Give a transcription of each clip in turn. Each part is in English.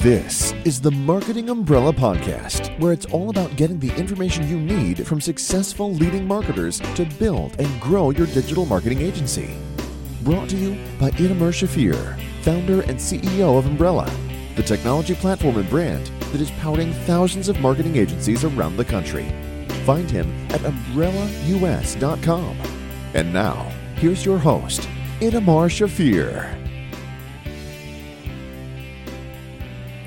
This is the Marketing Umbrella Podcast, where it's all about getting the information you need from successful leading marketers to build and grow your digital marketing agency. Brought to you by Itamar Shafir, founder and CEO of Umbrella, the technology platform and brand that is powering thousands of marketing agencies around the country. Find him at umbrellaus.com. And now, here's your host, Itamar Shafir.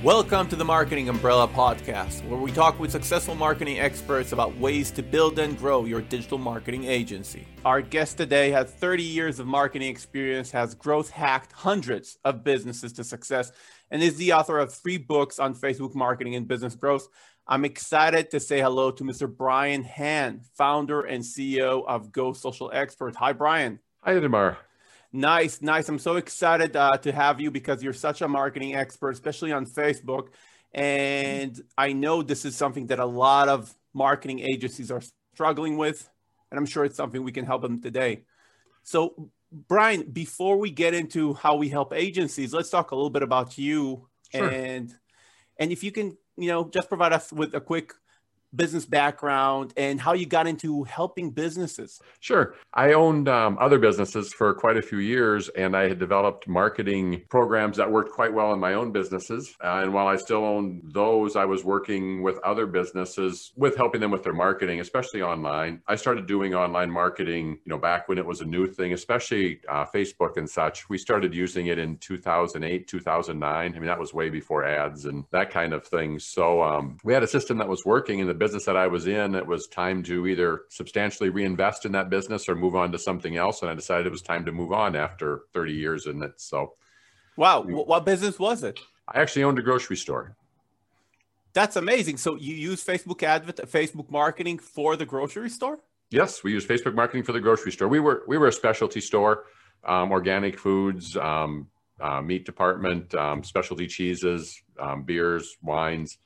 Welcome to the Marketing Umbrella Podcast, where we talk with successful marketing experts about ways to build and grow your digital marketing agency. Our guest today has 30 years of marketing experience, has growth hacked hundreds of businesses to success, and is the author of three books on Facebook marketing and business growth. I'm excited to say hello to Mr. Brian Hahn, founder and CEO of Go Social Experts. Hi, Brian. Hi, Itamar. Nice, nice. I'm so excited uh, to have you because you're such a marketing expert, especially on Facebook. And I know this is something that a lot of marketing agencies are struggling with. And I'm sure it's something we can help them today. So, Brian, before we get into how we help agencies, let's talk a little bit about you sure. and and if you can, you know, just provide us with a quick business background and how you got into helping businesses. Sure. I owned um, other businesses for quite a few years, and I had developed marketing programs that worked quite well in my own businesses. Uh, and while I still owned those, I was working with other businesses with helping them with their marketing, especially online. I started doing online marketing, you know, back when it was a new thing, especially uh, Facebook and such. We started using it in 2008, 2009. I mean, that was way before ads and that kind of thing. So um, we had a system that was working in the business that I was in, it was time to either substantially reinvest in that business or move on to something else. And I decided it was time to move on after 30 years in it. So, wow, what business was it? I actually owned a grocery store. That's amazing. So you use Facebook advert, Facebook marketing for the grocery store? Yes, we use Facebook marketing for the grocery store. We were we were a specialty store, um, organic foods, um, uh, meat department, um, specialty cheeses, um, beers, wines.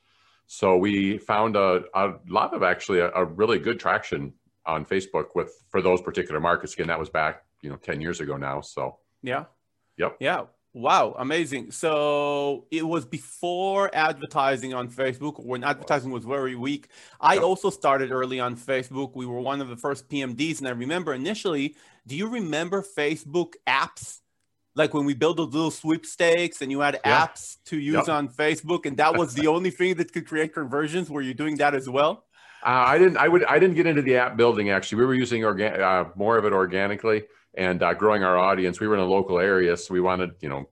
So we found a, a lot of actually a, a, really good traction on Facebook with for those particular markets. Again, that was back you know ten years ago now. So yeah, yep, yeah. Wow, amazing. So it was before advertising on Facebook when advertising was very weak. I yep. also started early on Facebook. We were one of the first PMDs. And I remember initially, do you remember Facebook apps like when we built those little sweepstakes and you had yeah. apps to use yep. on Facebook, and that was the only thing that could create conversions. Were you doing that as well? Uh, I didn't. I would. I didn't get into the app building. Actually, we were using organ- uh, more of it organically and uh, growing our audience. We were in a local area, so we wanted, you know,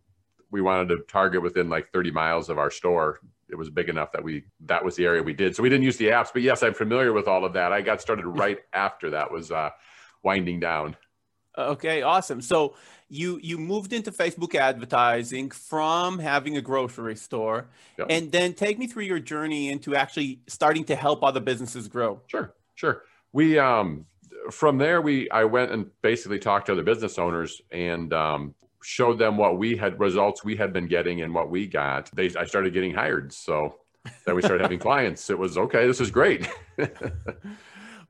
we wanted to target within like 30 miles of our store. It was big enough that we that was the area we did. So we didn't use the apps, but yes, I'm familiar with all of that. I got started right after that was uh, winding down. Okay, awesome. So you you moved into Facebook advertising from having a grocery store, yep. and then take me through your journey into actually starting to help other businesses grow. Sure, sure. We um from there we I went and basically talked to other business owners and um, showed them what we had results we had been getting and what we got. They I started getting hired, so then we started having clients. It was okay. This is great.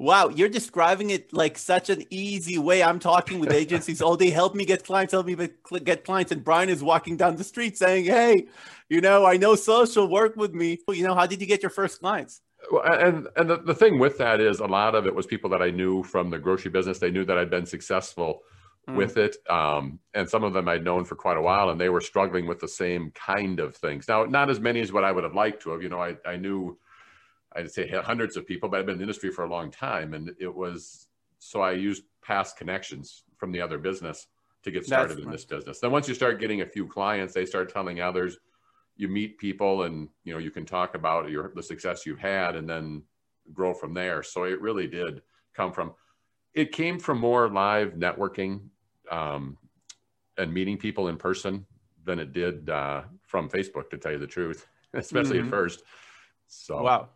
Wow, you're describing it like such an easy way. I'm talking with agencies. all day. help me get clients, help me get clients. And Brian is walking down the street saying, Hey, you know, I know social, work with me. You know, how did you get your first clients? Well, and and the, the thing with that is a lot of it was people that I knew from the grocery business. They knew that I'd been successful mm. with it. Um, and some of them I'd known for quite a while and they were struggling with the same kind of things. Now, not as many as what I would have liked to have, you know, I, I knew I'd say hundreds of people, but I've been in the industry for a long time. And it was, so I used past connections from the other business to get started That's in this business. Then once you start getting a few clients, they start telling others, you meet people and, you know, you can talk about your, the success you've had and then grow from there. So it really did come from, it came from more live networking um, and meeting people in person than it did uh, from Facebook, to tell you the truth, especially mm-hmm. at first. So wow,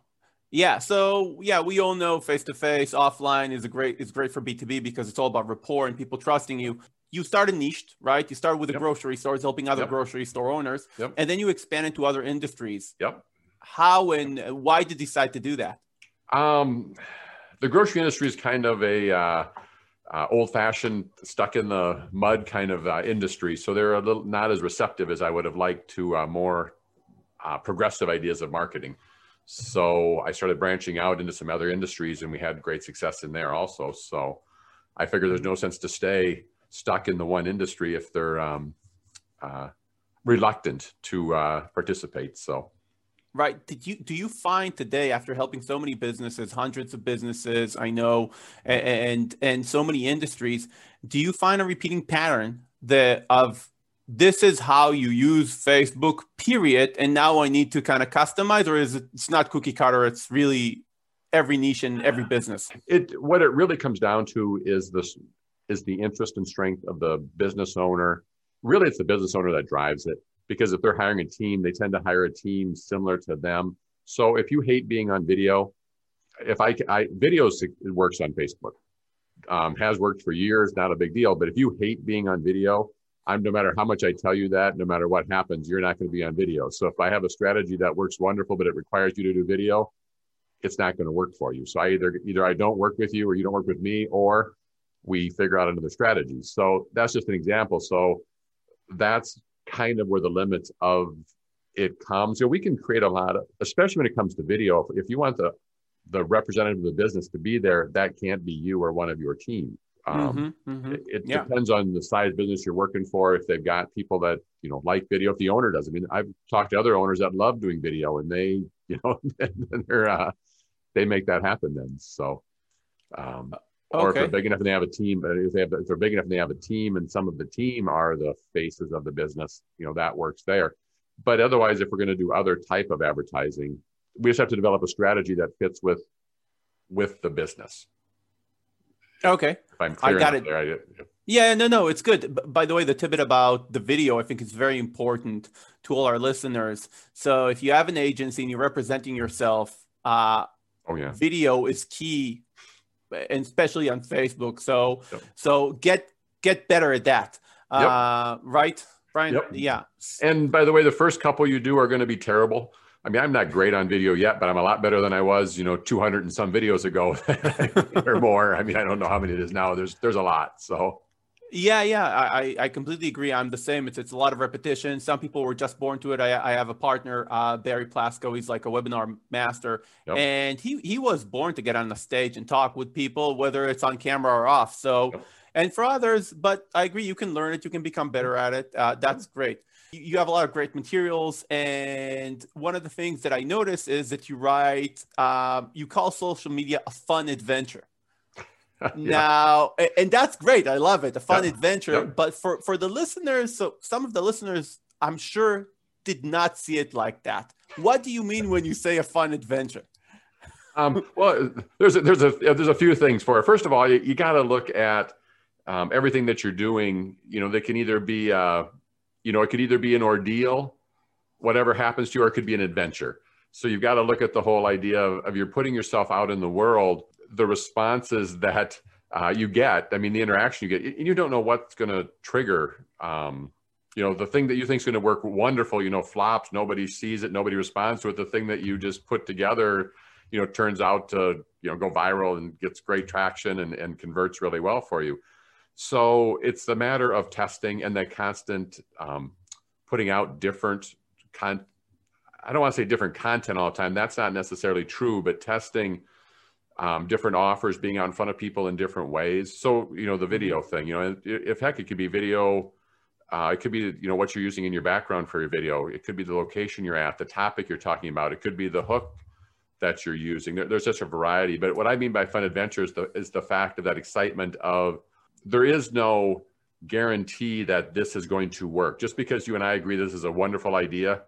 yeah, so yeah, we all know face to face, offline is a great is great for B two B because it's all about rapport and people trusting you. You started niched, right? You started with the yep. grocery stores, helping other yep. grocery store owners, yep. and then you expand into other industries. Yep. How and why did you decide to do that? Um, the grocery industry is kind of a uh, uh, old-fashioned, stuck in the mud kind of uh, industry, so they're a little not as receptive as I would have liked to uh, more uh, progressive ideas of marketing. So I started branching out into some other industries, and we had great success in there also. So I figure there's no sense to stay stuck in the one industry if they're um, uh, reluctant to uh, participate. So right did you do you find today after helping so many businesses hundreds of businesses i know and and so many industries do you find a repeating pattern that of this is how you use facebook period and now i need to kind of customize or is it it's not cookie cutter it's really every niche and every business it what it really comes down to is this is the interest and strength of the business owner really it's the business owner that drives it because if they're hiring a team, they tend to hire a team similar to them. So if you hate being on video, if I, I videos works on Facebook, um, has worked for years, not a big deal. But if you hate being on video, I'm no matter how much I tell you that, no matter what happens, you're not going to be on video. So if I have a strategy that works wonderful, but it requires you to do video, it's not going to work for you. So I either either I don't work with you or you don't work with me, or we figure out another strategy. So that's just an example. So that's kind of where the limits of it comes. So we can create a lot of, especially when it comes to video. If you want the the representative of the business to be there, that can't be you or one of your team. Um, mm-hmm, mm-hmm. It, it yeah. depends on the size business you're working for. If they've got people that you know like video, if the owner does. I mean, I've talked to other owners that love doing video, and they you know they're uh, they make that happen. Then so. Um, or okay. if they're big enough and they have a team, but if they have, if they're big enough and they have a team, and some of the team are the faces of the business, you know that works there. But otherwise, if we're going to do other type of advertising, we just have to develop a strategy that fits with with the business. Okay, I'm clear I got it. There, I, yeah, no, no, it's good. By the way, the tidbit about the video, I think is very important to all our listeners. So if you have an agency and you're representing yourself, uh, oh yeah, video is key and especially on Facebook. So yep. so get get better at that. Yep. Uh, right, Brian? Yep. Yeah. And by the way, the first couple you do are going to be terrible. I mean, I'm not great on video yet, but I'm a lot better than I was, you know, 200 and some videos ago or more. I mean, I don't know how many it is now. There's there's a lot. So yeah, yeah, I, I completely agree. I'm the same. It's it's a lot of repetition. Some people were just born to it. I, I have a partner, uh, Barry Plasko. He's like a webinar master, yep. and he he was born to get on the stage and talk with people, whether it's on camera or off. So, yep. and for others, but I agree, you can learn it. You can become better at it. Uh, that's great. You have a lot of great materials, and one of the things that I notice is that you write, uh, you call social media a fun adventure. now and that's great i love it a fun adventure but for for the listeners so some of the listeners i'm sure did not see it like that. What do you mean when you say a fun adventure? Um, well there's a, there's a there's a few things for it. First of all you, you got to look at um, everything that you're doing you know they can either be uh, you know it could either be an ordeal whatever happens to you or it could be an adventure so you've got to look at the whole idea of, of you're putting yourself out in the world the responses that uh, you get, I mean, the interaction you get, and you don't know what's going to trigger. Um, you know, the thing that you think is going to work wonderful, you know, flops. Nobody sees it. Nobody responds to it. The thing that you just put together, you know, turns out to you know go viral and gets great traction and, and converts really well for you. So it's the matter of testing and then constant um, putting out different con. I don't want to say different content all the time. That's not necessarily true, but testing um, different offers being out in front of people in different ways. So, you know, the video mm-hmm. thing, you know, if heck, it could be video, uh, it could be, you know, what you're using in your background for your video. It could be the location you're at, the topic you're talking about. It could be the hook that you're using. There, there's just a variety. But what I mean by fun adventure is the, is the fact of that excitement of there is no guarantee that this is going to work. Just because you and I agree this is a wonderful idea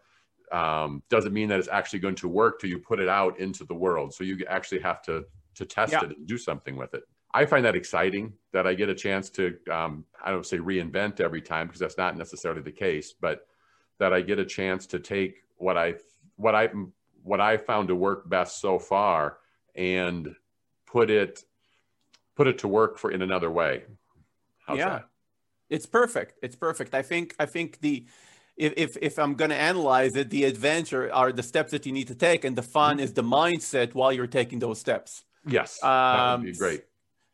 um, doesn't mean that it's actually going to work till you put it out into the world. So you actually have to to test yeah. it and do something with it. I find that exciting that I get a chance to um, I don't say reinvent every time because that's not necessarily the case, but that I get a chance to take what I what I what I found to work best so far and put it put it to work for in another way. How's yeah. That? It's perfect. It's perfect. I think I think the if, if, if I'm going to analyze it, the adventure are the steps that you need to take, and the fun is the mindset while you're taking those steps. Yes, um, that would be great.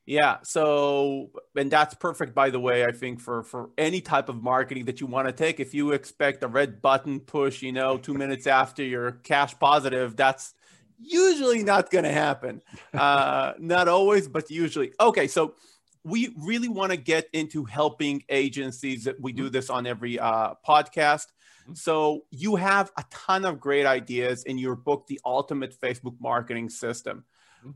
Yeah. So, and that's perfect, by the way, I think for, for any type of marketing that you want to take. If you expect a red button push, you know, two minutes after you're cash positive, that's usually not going to happen. Uh, not always, but usually. Okay. So, we really want to get into helping agencies. We do this on every uh, podcast. So you have a ton of great ideas in your book, The Ultimate Facebook Marketing System.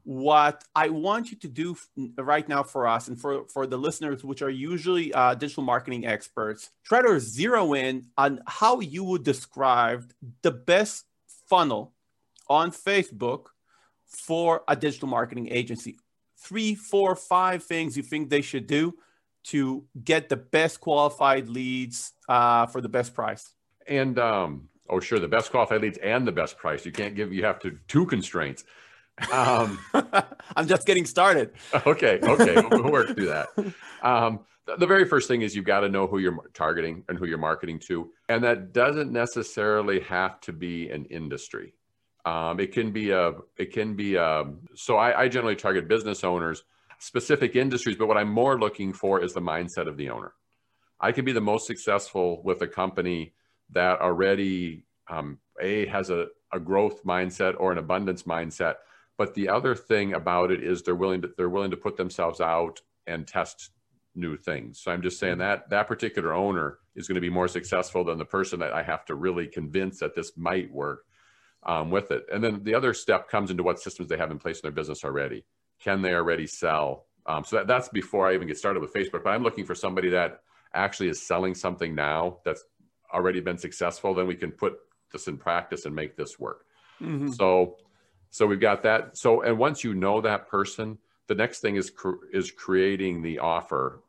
What I want you to do right now for us and for, for the listeners, which are usually uh, digital marketing experts, try to zero in on how you would describe the best funnel on Facebook for a digital marketing agency. Three, four, five things you think they should do to get the best qualified leads uh, for the best price. And um, oh, sure, the best qualified leads and the best price. You can't give. You have to two constraints. Um, I'm just getting started. Okay, okay, we'll work through that. Um, the very first thing is you've got to know who you're targeting and who you're marketing to, and that doesn't necessarily have to be an industry. Um, it can be a. It can be a. So I, I generally target business owners, specific industries, but what I'm more looking for is the mindset of the owner. I can be the most successful with a company that already um, a has a, a growth mindset or an abundance mindset but the other thing about it is they're willing to they're willing to put themselves out and test new things so i'm just saying that that particular owner is going to be more successful than the person that i have to really convince that this might work um, with it and then the other step comes into what systems they have in place in their business already can they already sell um, so that, that's before i even get started with facebook but i'm looking for somebody that actually is selling something now that's already been successful, then we can put this in practice and make this work. Mm-hmm. So, so we've got that. So, and once you know that person, the next thing is is creating the offer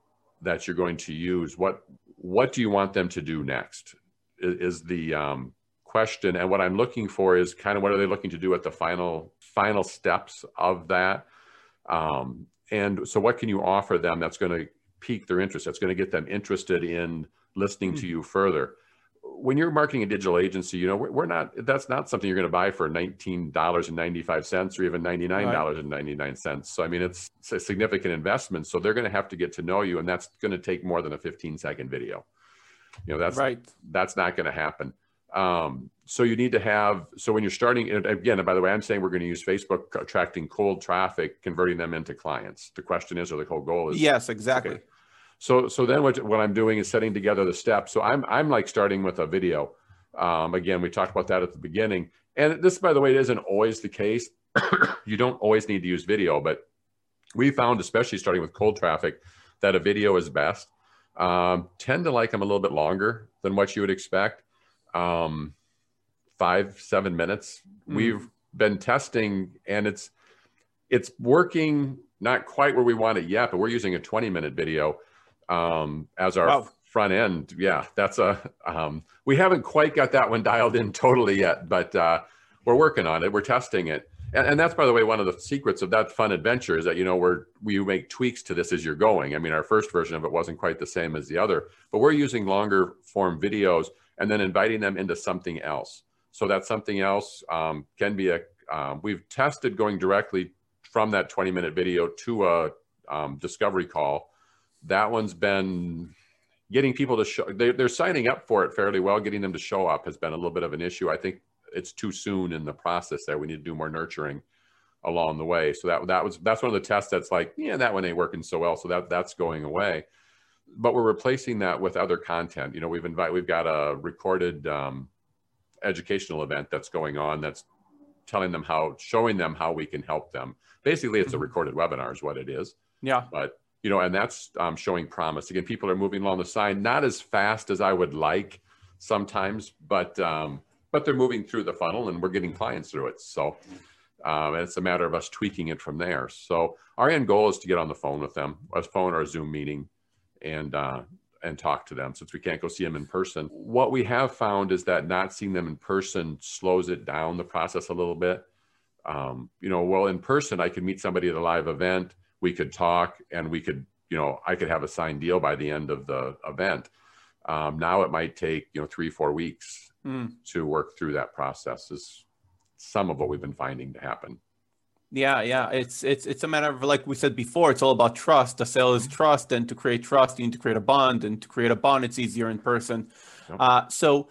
that you're going to use. What what do you want them to do next? Is, is the um, question, and what I'm looking for is kind of what are they looking to do at the final final steps of that. Um, and so, what can you offer them that's going to pique their interest? That's going to get them interested in listening mm-hmm. to you further when you're marketing a digital agency, you know, we're, we're not, that's not something you're going to buy for $19.95 or even $99.99. So, I mean, it's, it's, a significant investment. So they're going to have to get to know you and that's going to take more than a 15 second video. You know, that's right. That's not going to happen. Um, so you need to have, so when you're starting, again, by the way, I'm saying we're going to use Facebook attracting cold traffic, converting them into clients. The question is, or the whole goal is. Yes, exactly. Okay, so so then what what I'm doing is setting together the steps. So I'm I'm like starting with a video. Um, again, we talked about that at the beginning. And this, by the way, it isn't always the case. you don't always need to use video, but we found, especially starting with cold traffic, that a video is best. Um, tend to like them a little bit longer than what you would expect. Um, five, seven minutes. Mm. We've been testing, and it's it's working. Not quite where we want it yet, but we're using a 20 minute video um, as our wow. front end. Yeah, that's a. Um, we haven't quite got that one dialed in totally yet, but uh, we're working on it. We're testing it, and, and, that's by the way one of the secrets of that fun adventure is that you know we're we make tweaks to this as you're going. I mean, our first version of it wasn't quite the same as the other, but we're using longer form videos and then inviting them into something else. So that something else um, can be a. Um, we've tested going directly from that 20 minute video to a um, discovery call. That one's been getting people to show they, they're signing up for it fairly well. Getting them to show up has been a little bit of an issue. I think it's too soon in the process there. We need to do more nurturing along the way. So that that was that's one of the tests that's like yeah that one ain't working so well. So that that's going away but we're replacing that with other content you know we've invited we've got a recorded um, educational event that's going on that's telling them how showing them how we can help them basically it's a mm-hmm. recorded webinar is what it is yeah but you know, and that's um, showing promise. Again, people are moving along the sign, not as fast as I would like sometimes, but um, but they're moving through the funnel, and we're getting clients through it. So um, it's a matter of us tweaking it from there. So our end goal is to get on the phone with them, a phone or a Zoom meeting, and uh, and talk to them since we can't go see them in person. What we have found is that not seeing them in person slows it down the process a little bit. Um, you know, well, in person, I could meet somebody at a live event we could talk and we could, you know, I could have a signed deal by the end of the event. Um, now it might take, you know, three, four weeks mm. to work through that process is some of what we've been finding to happen. Yeah, yeah. It's it's it's a matter of like we said before, it's all about trust. The sale is trust, and to create trust, you need to create a bond, and to create a bond, it's easier in person. Yep. Uh, so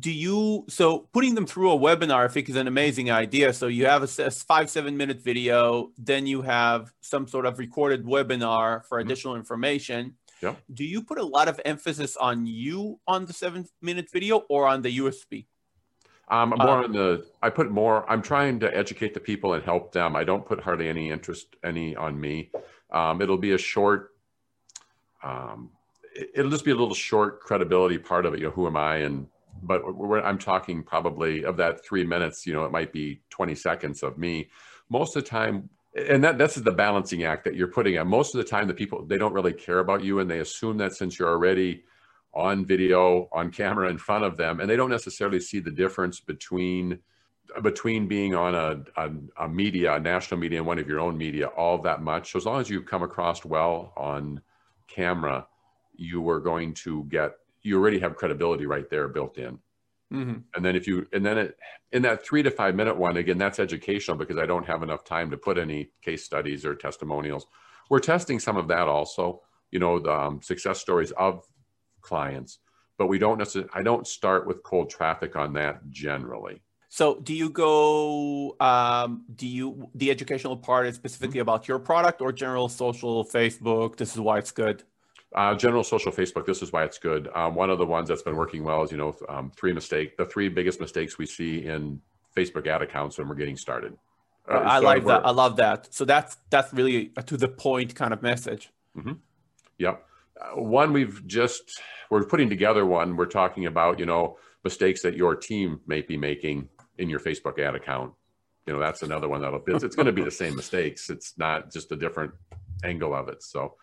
do you so putting them through a webinar i think is an amazing idea so you have a, a five seven minute video then you have some sort of recorded webinar for mm-hmm. additional mm-hmm. information yeah. do you put a lot of emphasis on you on the seven minute video or on the usp um, more uh, on the i put more i'm trying to educate the people and help them i don't put hardly any interest any on me um, it'll be a short um, it'll just be a little short credibility part of it you know who am i and but I'm talking probably of that three minutes, you know, it might be 20 seconds of me. Most of the time, and that this is the balancing act that you're putting on. Most of the time, the people they don't really care about you, and they assume that since you're already on video, on camera in front of them, and they don't necessarily see the difference between between being on a, a, a media, a national media, and one of your own media, all that much. So as long as you come across well on camera, you are going to get you already have credibility right there built in. Mm-hmm. And then if you, and then it, in that three to five minute one, again, that's educational because I don't have enough time to put any case studies or testimonials. We're testing some of that also, you know, the um, success stories of clients, but we don't necessarily, I don't start with cold traffic on that generally. So do you go, um, do you, the educational part is specifically mm-hmm. about your product or general social, Facebook, this is why it's good? Uh, general social Facebook. This is why it's good. Um, one of the ones that's been working well is you know um, three mistake. The three biggest mistakes we see in Facebook ad accounts when we're getting started. Uh, I like that. I love that. So that's that's really a to the point kind of message. Mm-hmm. Yep. One we've just we're putting together one. We're talking about you know mistakes that your team may be making in your Facebook ad account. You know that's another one that'll. It's, it's going to be the same mistakes. It's not just a different angle of it. So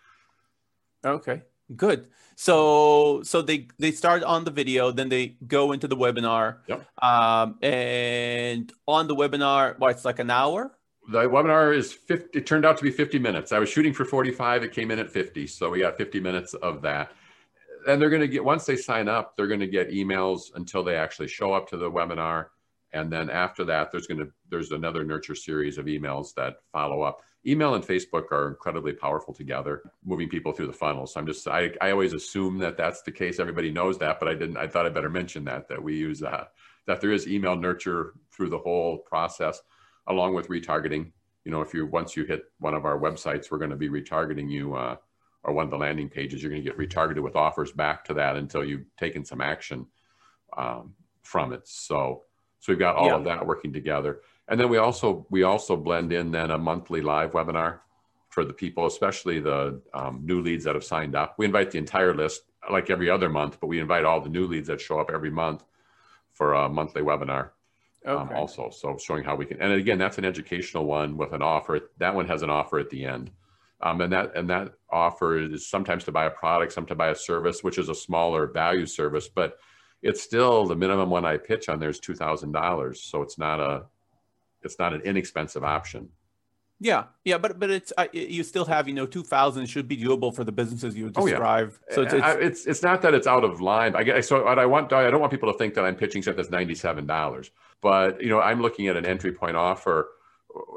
Okay, good. So so they they start on the video, then they go into the webinar. Yep. Um, and on the webinar, what it's like an hour. The webinar is 50. It turned out to be 50 minutes. I was shooting for 45. It came in at 50, so we got 50 minutes of that. And they're going to get once they sign up, they're going to get emails until they actually show up to the webinar and then after that there's going to there's another nurture series of emails that follow up email and facebook are incredibly powerful together moving people through the funnel so i'm just i, I always assume that that's the case everybody knows that but i didn't i thought i better mention that that we use uh, that there is email nurture through the whole process along with retargeting you know if you once you hit one of our websites we're going to be retargeting you uh, or one of the landing pages you're going to get retargeted with offers back to that until you've taken some action um, from it so so we've got all yeah. of that working together. And then we also we also blend in then a monthly live webinar for the people, especially the um, new leads that have signed up. We invite the entire list like every other month, but we invite all the new leads that show up every month for a monthly webinar. Um, okay. Um, also, so showing how we can, and again, that's an educational one with an offer. That one has an offer at the end, um, and that and that offer is sometimes to buy a product, sometimes to buy a service, which is a smaller value service, but it's still the minimum one I pitch on there is two thousand dollars. So it's not a it's not an inexpensive option. Yeah, yeah, but but it's uh, you still have you know two thousand should be doable for the businesses you describe. Oh, yeah. So it's it's, it's it's not that it's out of line. I guess so. What I want I don't want people to think that I'm pitching something that's ninety seven dollars. But you know I'm looking at an entry point offer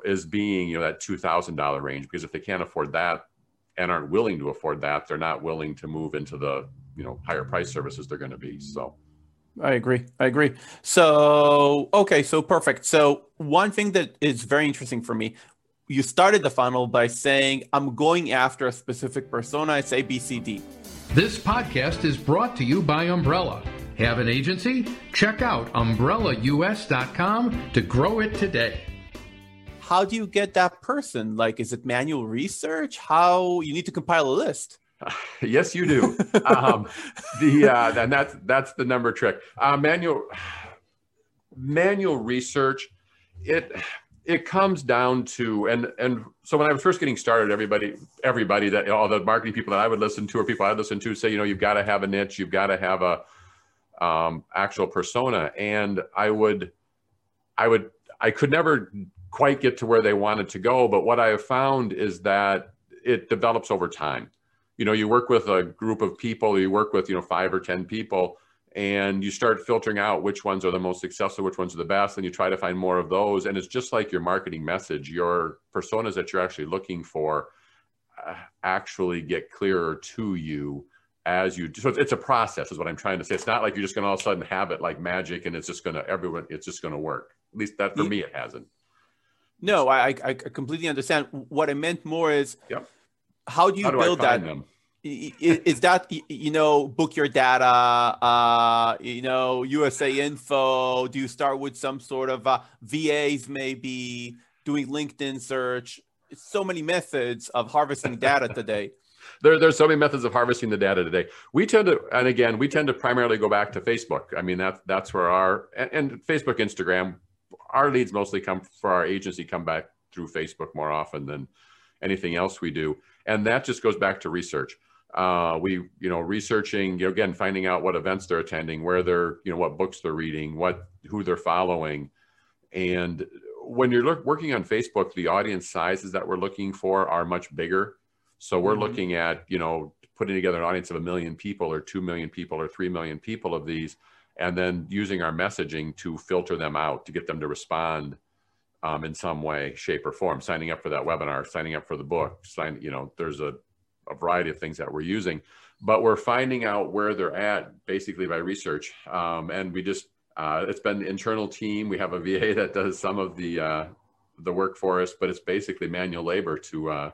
as being you know that two thousand dollar range because if they can't afford that and aren't willing to afford that, they're not willing to move into the you know higher price services they're going to be. So. I agree. I agree. So, okay, so perfect. So, one thing that is very interesting for me, you started the funnel by saying, I'm going after a specific persona. It's ABCD. This podcast is brought to you by Umbrella. Have an agency? Check out umbrellaus.com to grow it today. How do you get that person? Like, is it manual research? How you need to compile a list? yes, you do. um, the uh, and that's that's the number trick. Uh, manual manual research. It it comes down to and and so when I was first getting started, everybody everybody that all the marketing people that I would listen to or people I listen to say, you know, you've got to have a niche, you've got to have a um, actual persona, and I would I would I could never quite get to where they wanted to go, but what I have found is that it develops over time you know you work with a group of people you work with you know five or ten people and you start filtering out which ones are the most successful, which ones are the best, and you try to find more of those. And it's just like your marketing message, your personas that you're actually looking for uh, actually get clearer to you as you so it's, a process is what i'm trying to say. It's not like you're just going to all of a sudden have it like magic and it's just going to everyone it's just going to work. At least that for me it hasn't. No i i completely understand. What i meant more is yep. how do you how do build that? them? is that you know book your data uh you know usa info? Do you start with some sort of uh, vas maybe doing linkedin search? So many methods of harvesting data today there, there's so many methods of harvesting the data today. We tend to, and again, we tend to primarily go back to Facebook. I mean, that's that's where our and, and Facebook, Instagram, our leads mostly come for our agency come back through Facebook more often than anything else we do, and that just goes back to research. Uh, we, you know, researching you know, again, finding out what events they're attending, where they're, you know, what books they're reading, what who they're following, and when you're look, working on Facebook, the audience sizes that we're looking for are much bigger so we're mm-hmm. looking at, you know, putting together an audience of a million people or 2 million people or 3 million people of these, and then using our messaging to filter them out to get them to respond um, in some way, shape, or form, signing up for that webinar, signing up for the book, sign, you know, there's a, a variety of things that we're using, but we're finding out where they're at basically by research. Um, and we just, uh, it's been internal team. We have a VA that does some of the, uh, the work for us, but it's basically manual labor to, uh,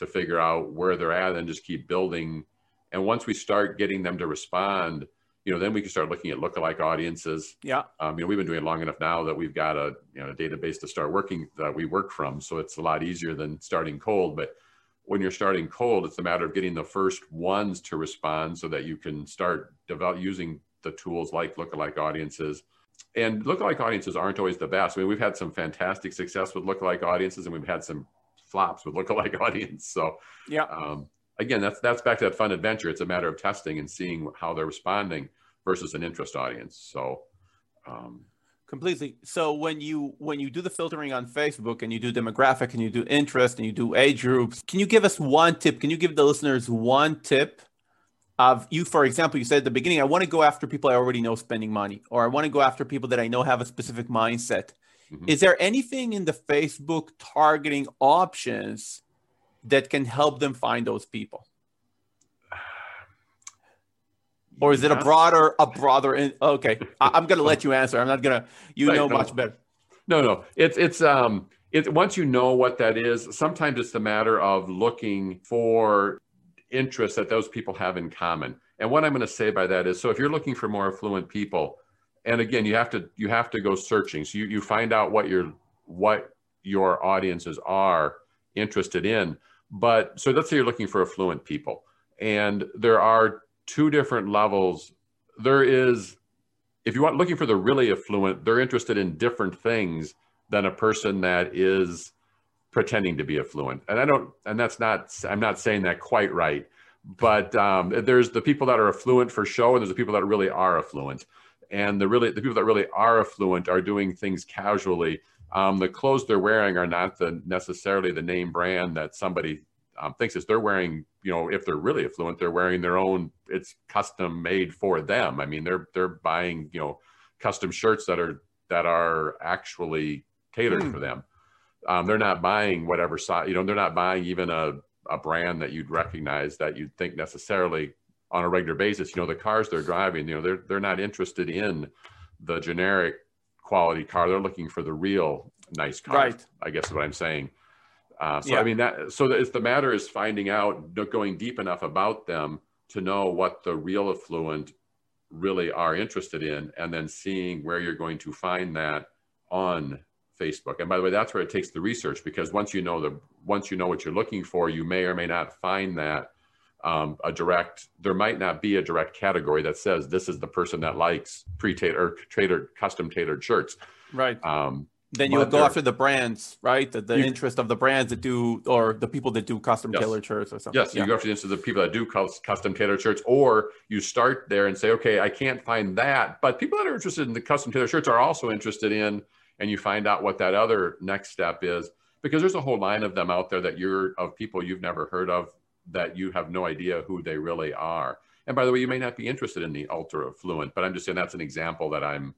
to figure out where they're at and just keep building. And once we start getting them to respond, you know, then we can start looking at lookalike audiences. Yeah. Um, you know, we've been doing it long enough now that we've got a you know a database to start working that we work from. So it's a lot easier than starting cold. But when you're starting cold, it's a matter of getting the first ones to respond so that you can start develop using the tools like lookalike audiences. And lookalike audiences aren't always the best. I mean, we've had some fantastic success with lookalike audiences, and we've had some flops with lookalike audience. So yeah, um, again, that's that's back to that fun adventure. It's a matter of testing and seeing how they're responding versus an interest audience. So um, completely. So when you when you do the filtering on Facebook and you do demographic and you do interest and you do age groups, can you give us one tip? Can you give the listeners one tip? Of you, for example, you said at the beginning, I want to go after people I already know spending money, or I want to go after people that I know have a specific mindset. Mm-hmm. Is there anything in the Facebook targeting options that can help them find those people? Or is it a broader, a broader? In, okay, I, am going to let you answer. I'm not going to. You right, know no. much better. No, no. It's it's um it once you know what that is. Sometimes it's a matter of looking for interests that those people have in common. And what I'm going to say by that is, so if you're looking for more affluent people, and again you have to you have to go searching. So you, you find out what your what your audiences are interested in. But so let's say you're looking for affluent people and there are two different levels. There is if you want looking for the really affluent they're interested in different things than a person that is pretending to be affluent. And i don't and that's not i'm not saying that quite right but um, there's the people that are affluent for show and there's the people that really are affluent and the really the people that really are affluent are doing things casually. Um, the clothes they're wearing are not the necessarily the name brand that somebody um, thinks is. They're wearing, you know, if they're really affluent, they're wearing their own. It's custom made for them. I mean, they're they're buying, you know, custom shirts that are that are actually tailored mm. for them. Um, they're not buying whatever size, you know, they're not buying even a a brand that you'd recognize that you'd think necessarily on a regular basis. You know, the cars they're driving, you know, they're they're not interested in the generic quality car. They're looking for the real nice car. Right. I guess is what I'm saying. Uh, so yeah. I mean that. So it's the matter is finding out, going deep enough about them to know what the real affluent really are interested in, and then seeing where you're going to find that on Facebook. And by the way, that's where it takes the research because once you know the once you know what you're looking for, you may or may not find that um, a direct there might not be a direct category that says this is the person that likes pre-tailored tailored custom tailored shirts right um, then you would go after the brands right the, the you, interest of the brands that do or the people that do custom yes. tailored shirts or something yes yeah. you go after the interest of the people that do custom tailored shirts or you start there and say okay i can't find that but people that are interested in the custom tailored shirts are also interested in and you find out what that other next step is because there's a whole line of them out there that you're of people you've never heard of that you have no idea who they really are. And by the way, you may not be interested in the ultra affluent, but I'm just saying that's an example that I'm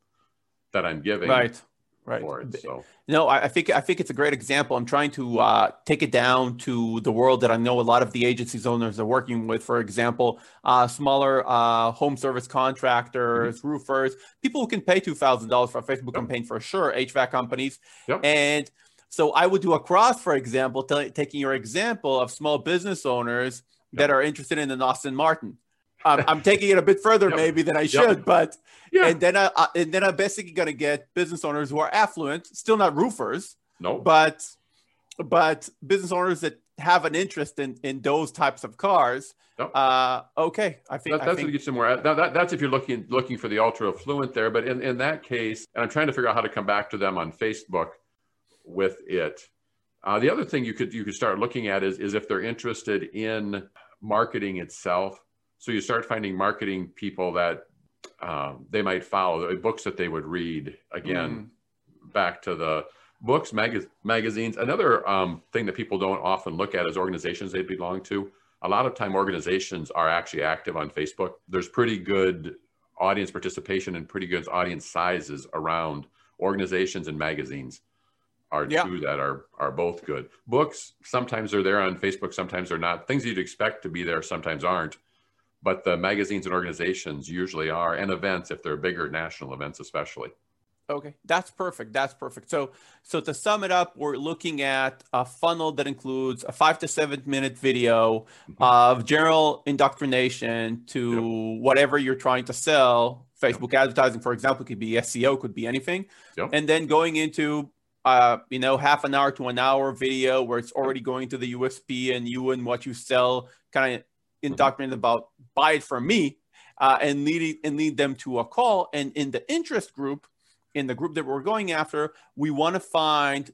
that I'm giving. Right right for it. So no, I, I, think I think it's a great example. I'm trying to uh, take it down to the world that I know a lot of the agencies owners are working with. For example, uh, smaller uh, home service contractors, mm-hmm. roofers, people who can pay two thousand dollars for a Facebook yep. campaign for sure. HVAC companies, yep. and so I would do a cross, for example, t- taking your example of small business owners yep. that are interested in an Aston Martin. Um, I'm taking it a bit further yep. maybe than I should, yep. but yeah. and then I, I, and then I'm basically gonna get business owners who are affluent, still not roofers, no, but but business owners that have an interest in in those types of cars. Yep. Uh, okay, I think that, that's think, you get somewhere. That, that, that's if you're looking looking for the ultra affluent there. But in in that case, and I'm trying to figure out how to come back to them on Facebook with it. Uh, the other thing you could you could start looking at is is if they're interested in marketing itself so you start finding marketing people that um, they might follow, the books that they would read. Again, mm. back to the books, mag- magazines. Another um, thing that people don't often look at is organizations they belong to. A lot of time, organizations are actually active on Facebook. There's pretty good audience participation and pretty good audience sizes around organizations and magazines are yeah. two that are are both good. Books sometimes are there on Facebook, sometimes they're not. Things you'd expect to be there sometimes aren't but the magazines and organizations usually are, and events if they're bigger national events, especially. Okay, that's perfect. That's perfect. So, so to sum it up, we're looking at a funnel that includes a five to seven minute video mm-hmm. of general indoctrination to yep. whatever you're trying to sell. Facebook yep. advertising, for example, could be SEO, could be anything, yep. and then going into uh, you know, half an hour to an hour video where it's already going to the USP and you and what you sell, kind of indoctrinated about buy it from me uh, and lead and lead them to a call. And in the interest group, in the group that we're going after, we want to find,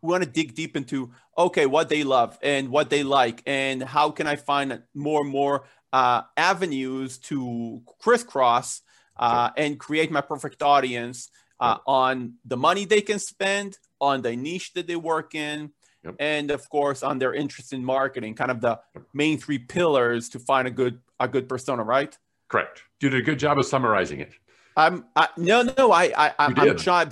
we want to dig deep into okay, what they love and what they like, and how can I find more and more uh, avenues to crisscross uh, and create my perfect audience uh, on the money they can spend, on the niche that they work in, Yep. and of course on their interest in marketing kind of the main three pillars to find a good a good persona right correct you did a good job of summarizing it i'm I, no no i i i'm trying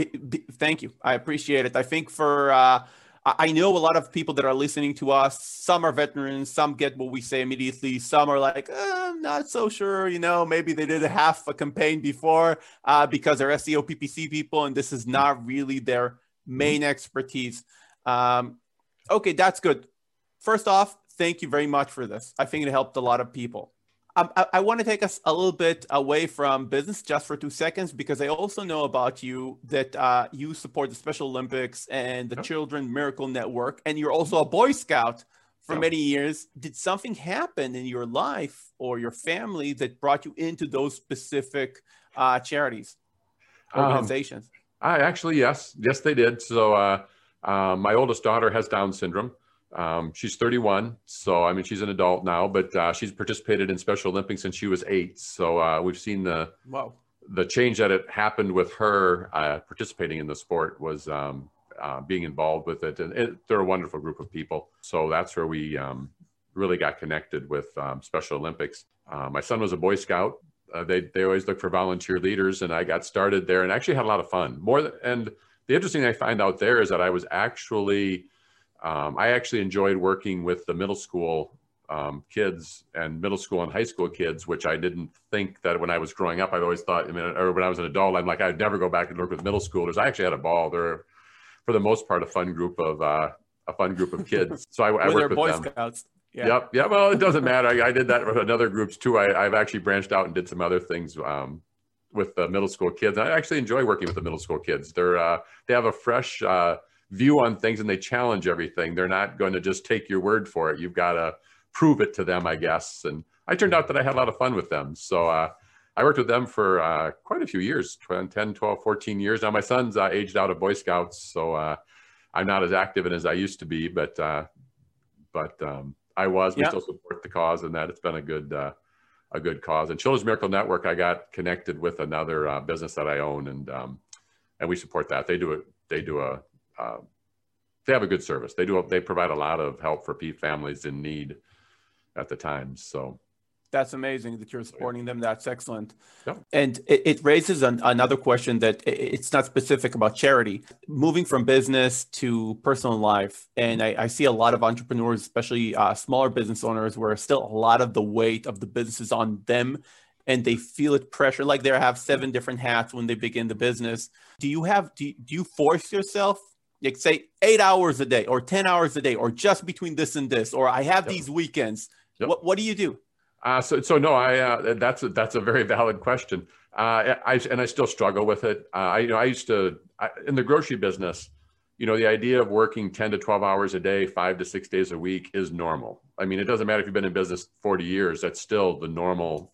thank you i appreciate it i think for uh I know a lot of people that are listening to us. Some are veterans, some get what we say immediately. Some are like, oh, I'm not so sure. You know, maybe they did a half a campaign before uh, because they're SEO PPC people, and this is not really their main expertise. Um, Okay, that's good. First off, thank you very much for this. I think it helped a lot of people. Um, I, I want to take us a little bit away from business just for two seconds because I also know about you that uh, you support the Special Olympics and the. Children Miracle Network, and you're also a Boy Scout for many years. Did something happen in your life or your family that brought you into those specific uh, charities, um, organizations? Um, I actually, yes, yes, they did. So, uh, um, my oldest daughter has Down syndrome. Um, she's 31, so I mean she's an adult now, but uh, she's participated in Special Olympics since she was eight. So uh, we've seen the wow. the change that it happened with her uh, participating in the sport was um, uh, being involved with it, and it, they're a wonderful group of people. So that's where we um, really got connected with um, Special Olympics. Uh, my son was a Boy Scout. Uh, they they always look for volunteer leaders, and I got started there, and actually had a lot of fun. More than, and the interesting thing I find out there is that I was actually, um, I actually enjoyed working with the middle school um, kids and middle school and high school kids, which I didn't think that when I was growing up, I've always thought, I mean, or when I was an adult, I'm like, I'd never go back and work with middle schoolers. I actually had a ball. They're, for the most part, a fun group of, uh, a fun group of kids. So I, I worked with Boy them. Scouts. Yeah. Yep. Yeah. Well, it doesn't matter. I, I, did that with other groups too. I, have actually branched out and did some other things um, with the middle school kids. I actually enjoy working with the middle school kids. They're uh, they have a fresh uh, view on things and they challenge everything. They're not going to just take your word for it. You've got to prove it to them, I guess. And I turned out that I had a lot of fun with them. So uh, I worked with them for uh, quite a few years 10, 12, 14 years. Now, my son's uh, aged out of Boy Scouts, so uh, I'm not as active as I used to be, but but um, I was. We still support the cause and that. It's been a good a good cause. And Children's Miracle Network, I got connected with another uh, business that I own, and um, and we support that. They do it. They do a. Uh, they have a good service. They do. A, they provide a lot of help for families in need at the time. So, That's amazing that you're supporting them. That's excellent. Yep. And it, it raises an, another question that it's not specific about charity. Moving from business to personal life, and I, I see a lot of entrepreneurs, especially uh, smaller business owners, where still a lot of the weight of the business is on them, and they feel it pressure, like they have seven different hats when they begin the business. Do you have? Do you, do you force yourself like say eight hours a day or 10 hours a day or just between this and this or i have yep. these weekends yep. what, what do you do uh, so, so no, I uh, that's a, that's a very valid question. Uh, I and I still struggle with it. Uh, I you know I used to I, in the grocery business. You know, the idea of working ten to twelve hours a day, five to six days a week, is normal. I mean, it doesn't matter if you've been in business forty years. That's still the normal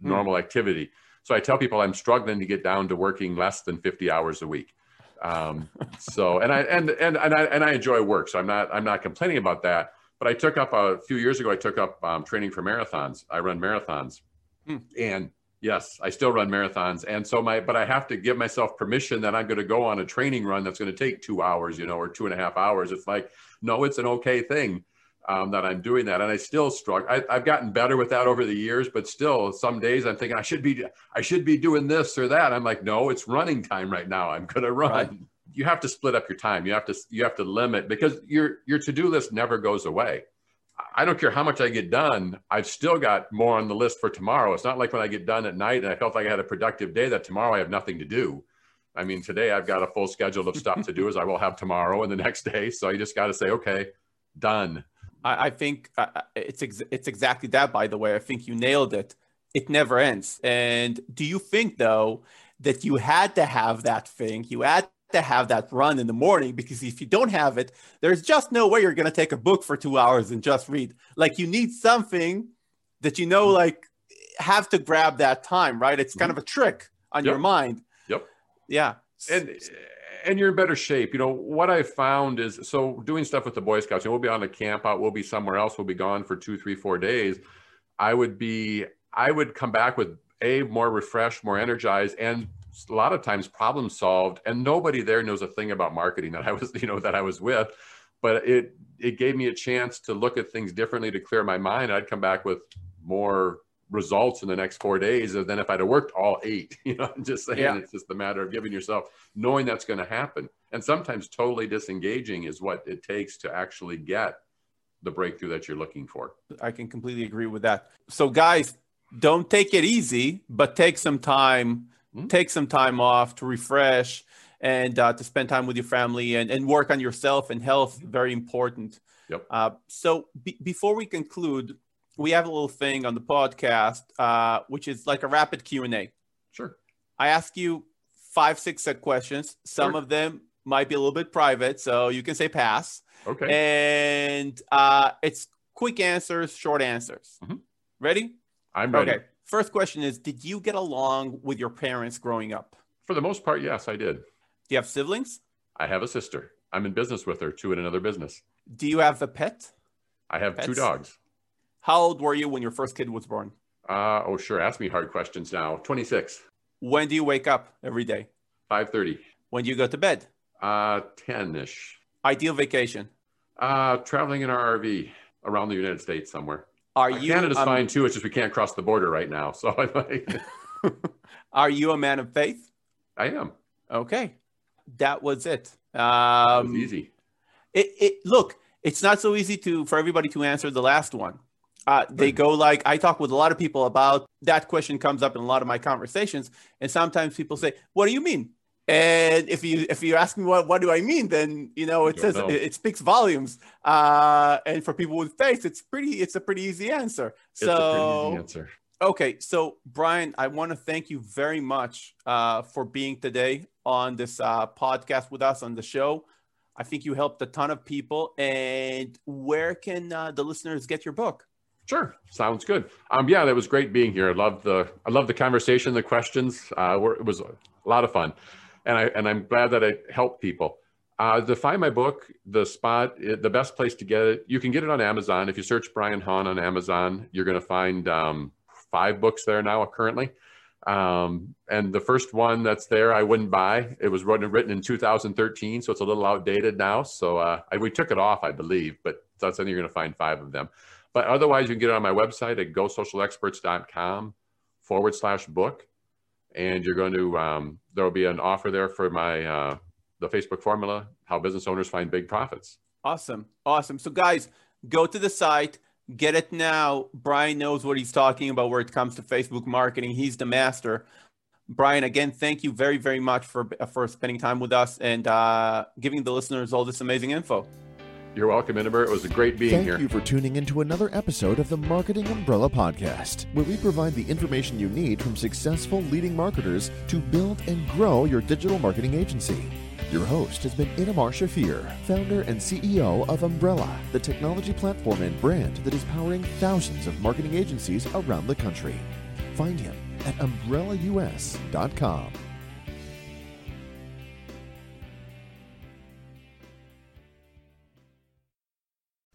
hmm. normal activity. So I tell people I'm struggling to get down to working less than fifty hours a week. Um, so and I and and and I and I enjoy work, so I'm not I'm not complaining about that but I took up a few years ago. I took up um, training for marathons. I run marathons, hmm. and yes, I still run marathons. And so my, but I have to give myself permission that I'm going to go on a training run that's going to take two hours, you know, or two and a half hours. It's like, no, it's an okay thing um, that I'm doing that, and I still struggle. I, have gotten better with that over the years, but still, some days I'm thinking I should be, I should be doing this or that. I'm like, no, it's running time right now. I'm going to run. Right you have to split up your time. You have to you have to limit because your your to do list never goes away. I don't care how much I get done. I've still got more on the list for tomorrow. It's not like when I get done at night and I felt like I had a productive day that tomorrow I have nothing to do. I mean, today I've got a full schedule of stuff to do as I will have tomorrow and the next day. So I just got to say, okay, done. I, I think uh, it's ex- it's exactly that. By the way, I think you nailed it. It never ends. And do you think though that you had to have that thing? You had to have that run in the morning because if you don't have it, there's just no way you're going to take a book for two hours and just read. Like you need something that you know, like have to grab that time, right? It's kind mm-hmm. of a trick on yep. your mind. Yep. Yeah. And and you're in better shape. You know what I found is so doing stuff with the Boy Scouts. You know, we'll be on a camp out. We'll be somewhere else. We'll be gone for two, three, four days. I would be. I would come back with a more refreshed, more energized, and a lot of times problem solved and nobody there knows a thing about marketing that i was you know that i was with but it it gave me a chance to look at things differently to clear my mind. I'd come back with more results in the next four days than if i'd have worked all eight you know i'm just saying yeah. it's just a matter of giving yourself knowing that's going to happen. And sometimes totally disengaging is what it takes to actually get the breakthrough that you're looking for. I can completely agree with that. So guys don't take it easy but take some time mm-hmm. take some time off to refresh and uh, to spend time with your family and, and work on yourself and health very important. Yep. Uh, so be- before we conclude we have a little thing on the podcast uh, which is like a rapid q&a sure. I ask you five six set questions. Some sure. of them might be a little bit private so you can say pass. Okay. And uh, it's quick answers short answers. Mm-hmm. ready? I'm ready. Okay First question is Did you get along with your parents growing up? For the most part, yes, I did. Do you have siblings? I have a sister. I'm in business with her, too, in another business. Do you have a pet? I have Pets? two dogs. How old were you when your first kid was born? Uh, oh, sure. Ask me hard questions now. 26. When do you wake up every day? 5.30. When do you go to bed? Uh, 10-ish. Ideal vacation? Uh, traveling in our RV around the United States somewhere. Are you Canada's um, fine too? It's just we can't cross the border right now. So I like. Are you a man of faith? I am. Okay, that was it. Um, was easy. It, it look. It's not so easy to for everybody to answer the last one. Uh, they go like I talk with a lot of people about that question comes up in a lot of my conversations, and sometimes people say, "What do you mean?" And if you if you ask me what what do I mean, then you know it says. It, it, speaks volumes. Uh, and for people with faith, it's pretty it's a pretty easy answer. It's so easy answer. Okay, so Brian, I want to thank you very much uh, for being today on this uh, podcast with us on the show. I think you helped a ton of people. And where can uh, the listeners get your book? Sure, sounds good. Um, yeah, that was great being here. I love the I love the conversation, the questions. Uh, it was a lot of fun and I and I'm glad that I helped people. Uh, to find my book, the spot, the best place to get it, you can get it on Amazon. If you search Brian Hahn on Amazon, you're going to find um, five books there now currently. Um, and the first one that's there, I wouldn't buy. It was written, written in 2013, so it's a little outdated now. So uh, I, we took it off, I believe, but that's think you're going to find five of them. But otherwise, you can get it on my website at gosocialexperts.com forward slash book. And you're going to, um, there will be an offer there for my, uh, the Facebook formula, how business owners find big profits. Awesome. Awesome. So, guys, go to the site, get it now. Brian knows what he's talking about where it comes to Facebook marketing. He's the master. Brian, again, thank you very, very much for for spending time with us and uh, giving the listeners all this amazing info. You're welcome, Itamar. It was a great being Thank here. Thank you for tuning into another episode of the Marketing Umbrella Podcast, where we provide the information you need from successful leading marketers to build and grow your digital marketing agency. Your host has been Itamar Shafir, founder and CEO of Umbrella, the technology platform and brand that is powering thousands of marketing agencies around the country. Find him at umbrellaus.com.